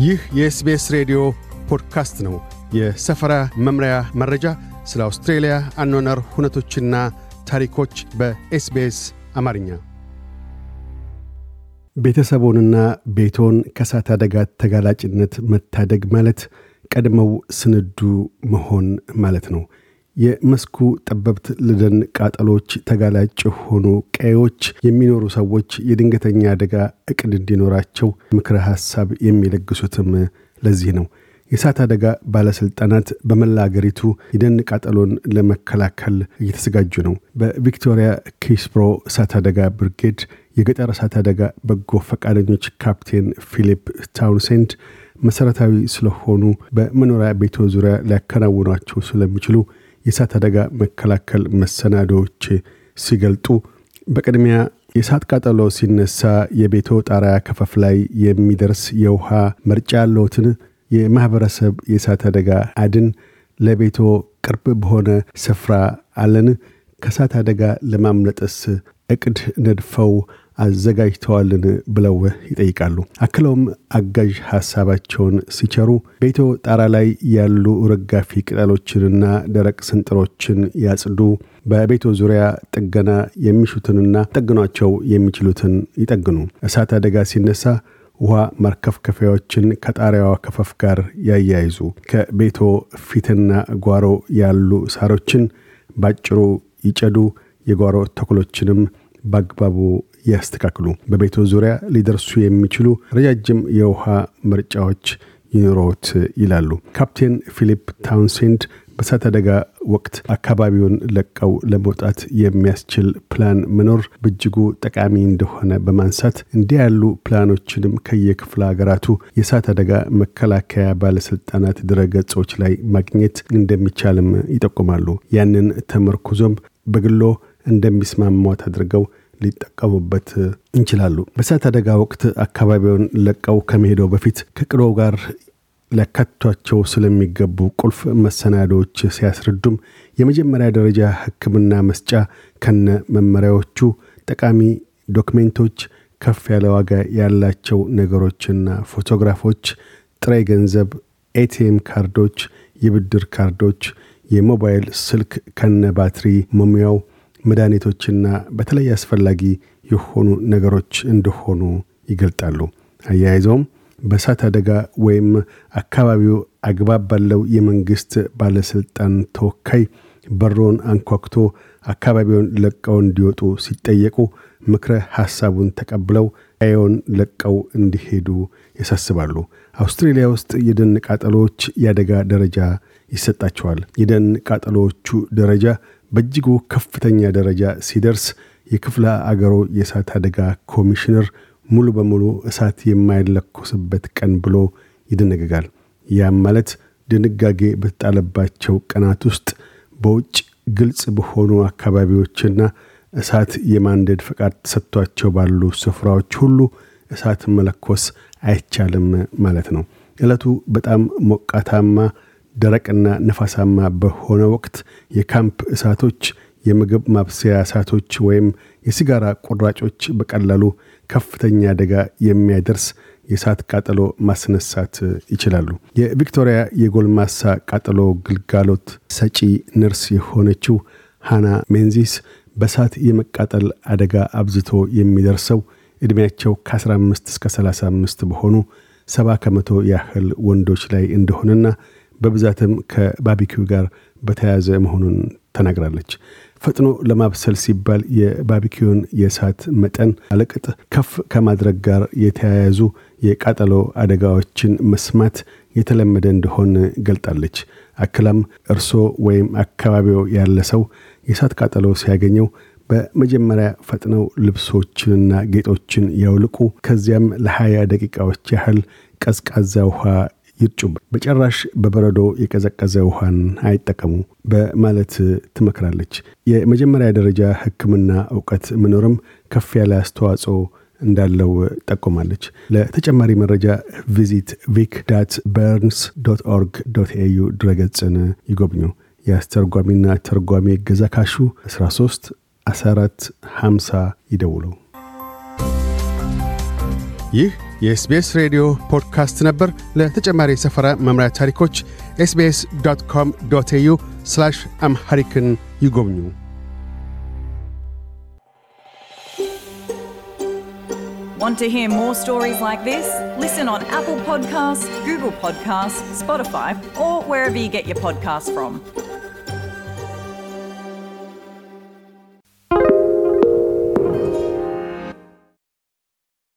ይህ የ SBS ሬዲዮ ፖድካስት ነው። የሰፈራ መምሪያ መረጃ፣ ስለ አውስትሬልያ አኗነር ሁነቶችና ታሪኮች በ SBS አማርኛ። ቤተሰቦንና ቤቶን ከእሳት አደጋ ተጋላጭነት መታደግ ማለት ቀድመው ስንዱ መሆን ማለት ነው። የመስኩ ጠበብት ለደን ቃጠሎች ተጋላጭ የሆኑ ቀዬዎች የሚኖሩ ሰዎች የድንገተኛ አደጋ እቅድ እንዲኖራቸው ምክረ ሐሳብ የሚለግሱትም ለዚህ ነው። የእሳት አደጋ ባለሥልጣናት በመላ አገሪቱ የደን ቃጠሎን ለመከላከል እየተዘጋጁ ነው። በቪክቶሪያ Keysborough እሳት አደጋ ብርጌድ የገጠር እሳት አደጋ በጎ ፈቃደኞች ካፕቴን ፊሊፕ ታውንሴንድ መሠረታዊ ስለሆኑ በመኖሪያ ቤቶ ዙሪያ ሊያከናውኗቸው ስለሚችሉ የእሳት አደጋ መከላከል መሰናዶዎች ሲገልጡ በቅድሚያ የእሳት ቃጠሎ ሲነሳ የቤቶ ጣሪያ ከፈፍ ላይ የሚደርስ የውሃ መርጫ ያለውትን የማኅበረሰብ የእሳት አደጋ አድን ለቤቶ ቅርብ በሆነ ስፍራ አለን? ከእሳት አደጋ ለማምለጥስ እቅድ ነድፈው አዘጋጅተዋልን ብለው ይጠይቃሉ። አክለውም አጋዥ ሐሳባቸውን ሲቸሩ ቤቶ ጣራ ላይ ያሉ ረጋፊ ቅጠሎችንና ደረቅ ስንጥሮችን ያጽዱ፣ በቤቶ ዙሪያ ጥገና የሚሹትንና ጠግኗቸው የሚችሉትን ይጠግኑ። እሳት አደጋ ሲነሳ ውሃ ማርከፍከፊያዎችን ከጣሪያዋ ከፈፍ ጋር ያያይዙ። ከቤቶ ፊትና ጓሮ ያሉ ሳሮችን ባጭሩ ይጨዱ። የጓሮ ተክሎችንም በአግባቡ ያስተካክሉ። በቤቶ ዙሪያ ሊደርሱ የሚችሉ ረጃጅም የውሃ ምርጫዎች ይኑሮት ይላሉ ካፕቴን ፊሊፕ ታውንሴንድ። በእሳት አደጋ ወቅት አካባቢውን ለቀው ለመውጣት የሚያስችል ፕላን መኖር በእጅጉ ጠቃሚ እንደሆነ በማንሳት እንዲህ ያሉ ፕላኖችንም ከየክፍለ ሀገራቱ የእሳት አደጋ መከላከያ ባለስልጣናት ድረገጾች ላይ ማግኘት እንደሚቻልም ይጠቁማሉ። ያንን ተመርኩዞም በግሎ እንደሚስማሟት አድርገው ሊጠቀሙበት እንችላሉ። በእሳት አደጋ ወቅት አካባቢውን ለቀው ከመሄደው በፊት ከቅዶ ጋር ሊያካትቷቸው ስለሚገቡ ቁልፍ መሰናዶዎች ሲያስረዱም የመጀመሪያ ደረጃ ሕክምና መስጫ ከነ መመሪያዎቹ፣ ጠቃሚ ዶክሜንቶች፣ ከፍ ያለ ዋጋ ያላቸው ነገሮችና ፎቶግራፎች፣ ጥሬ ገንዘብ፣ ኤቲኤም ካርዶች፣ የብድር ካርዶች፣ የሞባይል ስልክ ከነ ባትሪ መሙያው፣ መድኃኒቶችና በተለይ አስፈላጊ የሆኑ ነገሮች እንደሆኑ ይገልጣሉ። አያይዘውም በእሳት አደጋ ወይም አካባቢው አግባብ ባለው የመንግሥት ባለሥልጣን ተወካይ በሮን አንኳኩቶ አካባቢውን ለቀው እንዲወጡ ሲጠየቁ ምክረ ሐሳቡን ተቀብለው ቀየውን ለቀው እንዲሄዱ ያሳስባሉ። አውስትሬልያ ውስጥ የደን ቃጠሎዎች የአደጋ ደረጃ ይሰጣቸዋል። የደን ቃጠሎዎቹ ደረጃ በእጅጉ ከፍተኛ ደረጃ ሲደርስ የክፍለ አገሮ የእሳት አደጋ ኮሚሽነር ሙሉ በሙሉ እሳት የማይለኮስበት ቀን ብሎ ይደነግጋል። ያም ማለት ድንጋጌ በተጣለባቸው ቀናት ውስጥ በውጭ ግልጽ በሆኑ አካባቢዎችና እሳት የማንደድ ፈቃድ ተሰጥቷቸው ባሉ ስፍራዎች ሁሉ እሳት መለኮስ አይቻልም ማለት ነው። ዕለቱ በጣም ሞቃታማ፣ ደረቅና ነፋሳማ በሆነ ወቅት የካምፕ እሳቶች የምግብ ማብሰያ እሳቶች ወይም የሲጋራ ቁራጮች በቀላሉ ከፍተኛ አደጋ የሚያደርስ የእሳት ቃጠሎ ማስነሳት ይችላሉ። የቪክቶሪያ የጎልማሳ ቃጠሎ ግልጋሎት ሰጪ ነርስ የሆነችው ሃና ሜንዚስ በእሳት የመቃጠል አደጋ አብዝቶ የሚደርሰው ዕድሜያቸው ከ15 እስከ 35 በሆኑ ሰባ ከመቶ ያህል ወንዶች ላይ እንደሆነና በብዛትም ከባቢኪው ጋር በተያያዘ መሆኑን ተናግራለች። ፈጥኖ ለማብሰል ሲባል የባቢኪውን የእሳት መጠን አለቅጥ ከፍ ከማድረግ ጋር የተያያዙ የቃጠሎ አደጋዎችን መስማት የተለመደ እንደሆን ገልጣለች። አክላም እርሶ ወይም አካባቢው ያለ ሰው የእሳት ቃጠሎ ሲያገኘው በመጀመሪያ ፈጥነው ልብሶችንና ጌጦችን ያውልቁ። ከዚያም ለሀያ ደቂቃዎች ያህል ቀዝቃዛ ውሃ ይርጩ። በጭራሽ በበረዶ የቀዘቀዘ ውሃን አይጠቀሙ በማለት ትመክራለች። የመጀመሪያ ደረጃ ሕክምና እውቀት መኖርም ከፍ ያለ አስተዋጽኦ እንዳለው ጠቁማለች። ለተጨማሪ መረጃ ቪዚት Vic dot Burns dot org dot au ድረገጽን ይጎብኙ። የአስተርጓሚና ተርጓሚ እገዛ ካሹ 13 14 50 ይደውሉ። ይህ የኤስቤስ ሬዲዮ ፖድካስት ነበር። ለተጨማሪ የሰፈራ መምሪያ ታሪኮች ኤስቤስ ዶት ኮም ዶት ኤዩ አምሐሪክን ይጎብኙ። Want to hear more stories like this? Listen on Apple Podcasts, Google Podcasts, Spotify, or wherever you get your podcasts from.